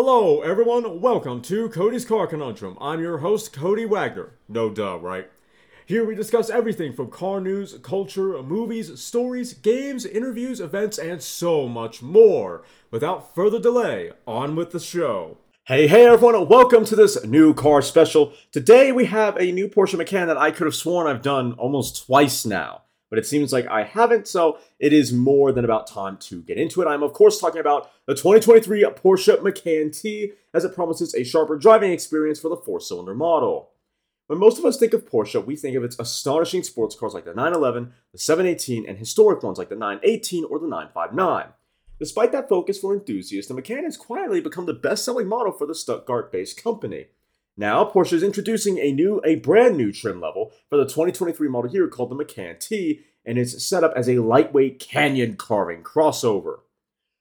Hello, everyone. Welcome to Cody's Car Conundrum. I'm your host, Cody Wagner. No duh, right? Here we discuss everything from car news, culture, movies, stories, games, interviews, events, and so much more. Without further delay, on with the show. Hey, hey, everyone. Welcome to this new car special. Today we have a new Porsche Macan that I could have sworn I've done almost twice now but it seems like I haven't, so it is more than about time to get into it. I'm, of course, talking about the 2023 Porsche Macan T, as it promises a sharper driving experience for the four cylinder model. When most of us think of Porsche, we think of its astonishing sports cars like the 911, the 718, and historic ones like the 918 or the 959. Despite that focus for enthusiasts, the Macan has quietly become the best selling model for the Stuttgart based company. Now, Porsche is introducing a new, a brand new trim level for the 2023 model year called the Macan T, and it's set up as a lightweight canyon carving crossover.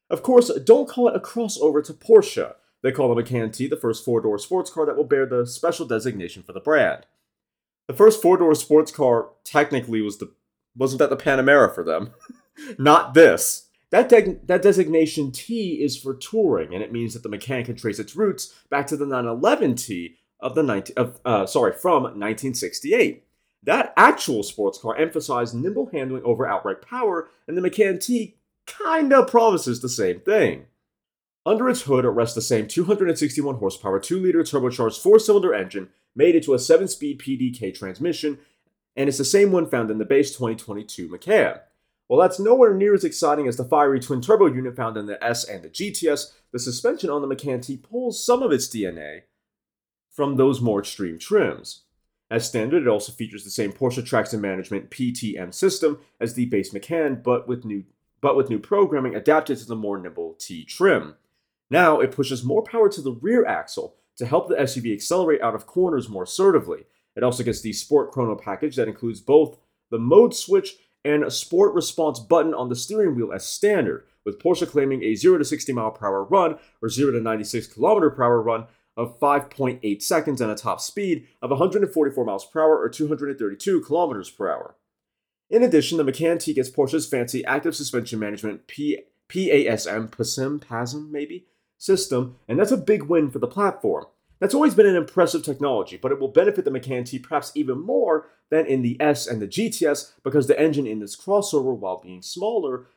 Of course, don't call it a crossover to Porsche. They call the Macan T the first four-door sports car that will bear the special designation for the brand. The first four-door sports car technically was the wasn't that the Panamera for them? Not this. That, de- that designation T is for touring, and it means that the Macan can trace its roots back to the 911T, of the 19, of, uh, sorry, from 1968. That actual sports car emphasized nimble handling over outright power, and the Macan T kinda promises the same thing. Under its hood rests the same 261 horsepower 2 liter turbocharged 4 cylinder engine made into a 7 speed PDK transmission, and it's the same one found in the base 2022 Macan. While that's nowhere near as exciting as the fiery twin turbo unit found in the S and the GTS, the suspension on the Macan T pulls some of its DNA from those more extreme trims. As standard, it also features the same Porsche Traction Management PTM system as the base Macan, but with new but with new programming adapted to the more nimble T trim. Now it pushes more power to the rear axle to help the SUV accelerate out of corners more assertively. It also gets the Sport Chrono package that includes both the mode switch and a sport response button on the steering wheel as standard, with Porsche claiming a 0 to 60 mile per hour run or 0 to 96 kilometer per hour run of 5.8 seconds and a top speed of 144 miles per hour or 232 kilometers per hour. In addition, the Macan T gets Porsche's fancy active suspension management P- PASM, PASM, PASM maybe, system, and that's a big win for the platform. That's always been an impressive technology, but it will benefit the Macan T perhaps even more than in the S and the GTS because the engine in this crossover, while being smaller,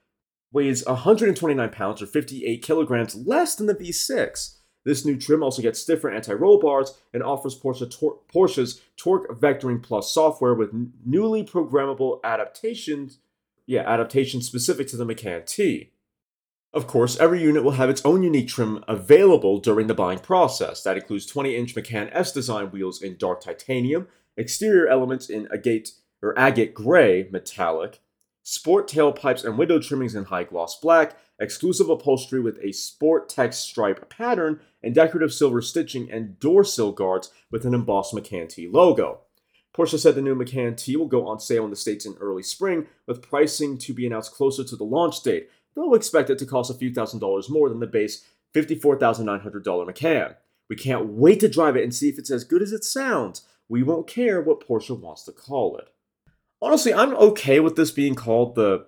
weighs 129 pounds or 58 kilograms less than the V6. This new trim also gets stiffer anti-roll bars and offers Porsche tor- Porsche's Torque Vectoring Plus software with n- newly programmable adaptations, yeah, adaptations specific to the Macan T. Of course, every unit will have its own unique trim available during the buying process. That includes 20-inch Macan S design wheels in dark titanium, exterior elements in agate or agate gray metallic, sport tailpipes and window trimmings in high gloss black, exclusive upholstery with a Sport-Tex stripe pattern, and decorative silver stitching and door sill guards with an embossed Macan T logo. Porsche said the new Macan T will go on sale in the States in early spring, with pricing to be announced closer to the launch date, though it to cost a few thousand dollars more than the base $54,900 Macan. We can't wait to drive it and see if it's as good as it sounds. We won't care what Porsche wants to call it. Honestly, I'm okay with this being called the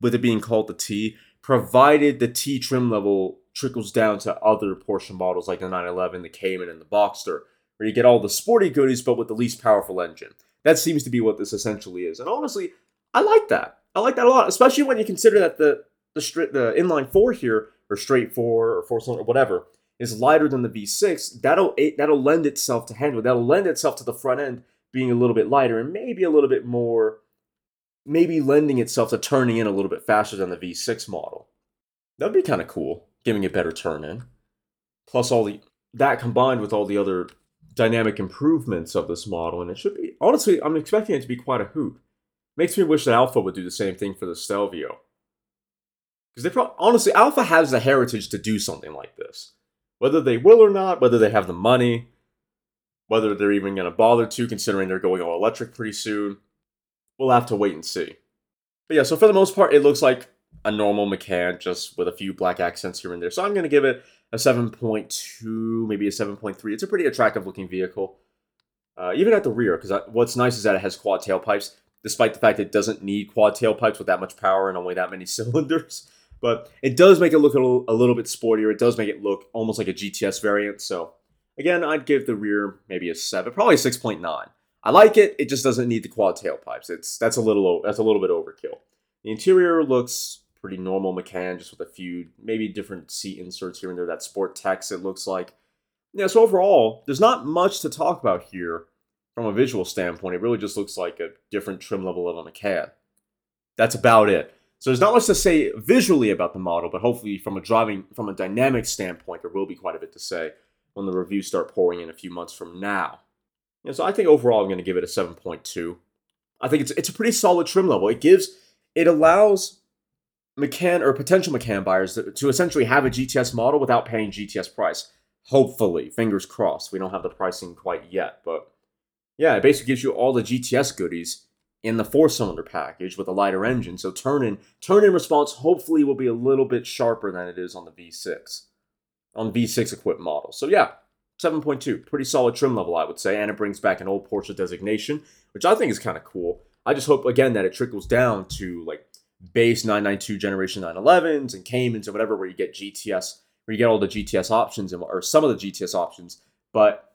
with it being called the T provided the T trim level trickles down to other Porsche models like the 911, the Cayman, and the Boxster, where you get all the sporty goodies but with the least powerful engine. That seems to be what this essentially is. And honestly, I like that. I like that a lot, especially when you consider that the the, stri- the inline four here, or straight four, or four cylinder, or whatever, is lighter than the V6. That'll that'll lend itself to handling. That'll lend itself to the front end being a little bit lighter and maybe a little bit more maybe lending itself to turning in a little bit faster than the V6 model. That'd be kind of cool, giving it better turn in. Plus all the that combined with all the other dynamic improvements of this model, and it should be honestly, I'm expecting it to be quite a hoop. Makes me wish that Alfa would do the same thing for the Stelvio. Because they pro- honestly, Alfa has the heritage to do something like this. Whether they will or not, whether they have the money, whether they're even going to bother to, considering they're going all electric pretty soon, we'll have to wait and see. But yeah, so for the most part, it looks like a normal Macan, just with a few black accents here and there. So I'm going to give it a 7.2, maybe a 7.3. It's a pretty attractive looking vehicle, uh, even at the rear, because what's nice is that it has quad tailpipes, despite the fact it doesn't need quad tailpipes with that much power and only that many cylinders. But it does make it look a little, a little bit sportier. It does make it look almost like a GTS variant. So again, I'd give the rear maybe a seven, probably a six point nine. I like it. It just doesn't need the quad tailpipes. It's that's a little that's a little bit overkill. The interior looks pretty normal Macan, just with a few maybe different seat inserts here and there. That Sport-Tex it looks like. Yeah, so overall, there's not much to talk about here from a visual standpoint. It really just looks like a different trim level of a Macan. That's about it. So there's not much to say visually about the model, but hopefully from a driving, from a dynamic standpoint, there will be quite a bit to say when the reviews start pouring in a few months from now. Yeah, so I think overall I'm going to give it a 7.2. I think it's it's a pretty solid trim level. It gives, it allows Macan or potential Macan buyers to, to essentially have a GTS model without paying GTS price. Hopefully, fingers crossed. We don't have the pricing quite yet, but yeah, it basically gives you all the GTS goodies in the four-cylinder package with a lighter engine. So turn in turn in response hopefully will be a little bit sharper than it is on the V6 on V6 equipped models. So yeah, 7.2, pretty solid trim level I would say, and it brings back an old Porsche designation, which I think is kind of cool. I just hope again that it trickles down to like base 992 generation 911s and Caymans and whatever where you get GTS where you get all the GTS options and, or some of the GTS options, but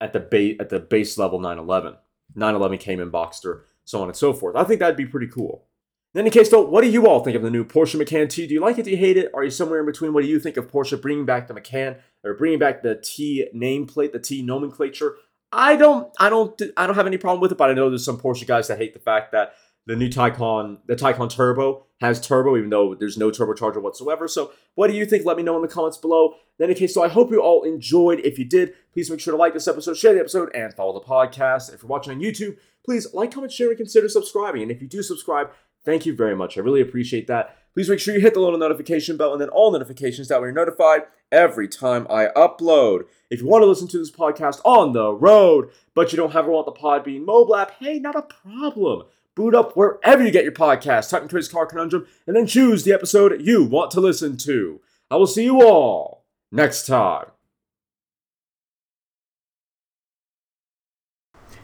at the base at the base level 911, 911 Cayman Boxster so on and so forth. I think that'd be pretty cool. In any case, though, what do you all think of the new Porsche Macan T? Do you like it? Do you hate it? Are you somewhere in between? What do you think of Porsche bringing back the Macan or bringing back the T nameplate, the T nomenclature? I don't, I don't, I don't have any problem with it. But I know there's some Porsche guys that hate the fact that the new Taycan, the Taycan Turbo has turbo, even though there's no turbocharger whatsoever. So, what do you think? Let me know in the comments below. In any case, so I hope you all enjoyed. If you did, please make sure to like this episode, share the episode, and follow the podcast. If you're watching on YouTube, please like, comment, share, and consider subscribing. And if you do subscribe, thank you very much. I really appreciate that. Please make sure you hit the little notification bell and then all notifications that way you're notified every time I upload. If you want to listen to this podcast on the road, but you don't have a want the Podbean mobile app, hey, not a problem. Boot up wherever you get your podcast, type in Cody's Car Conundrum, and then choose the episode you want to listen to. I will see you all next time.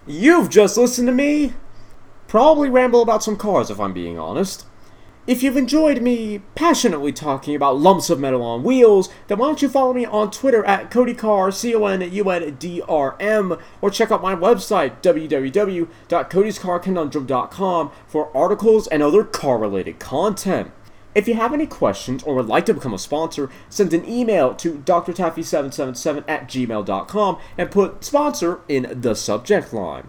You've just listened to me probably ramble about some cars if I'm being honest. If you've enjoyed me passionately talking about lumps of metal on wheels, then why don't you follow me on Twitter at CodyCar, C-O-N-U-N-D-R-M, or check out my website, www.codyscarconundrum.com, for articles and other car-related content. If you have any questions or would like to become a sponsor, send an email to drtaffy777 at gmail.com and put sponsor in the subject line.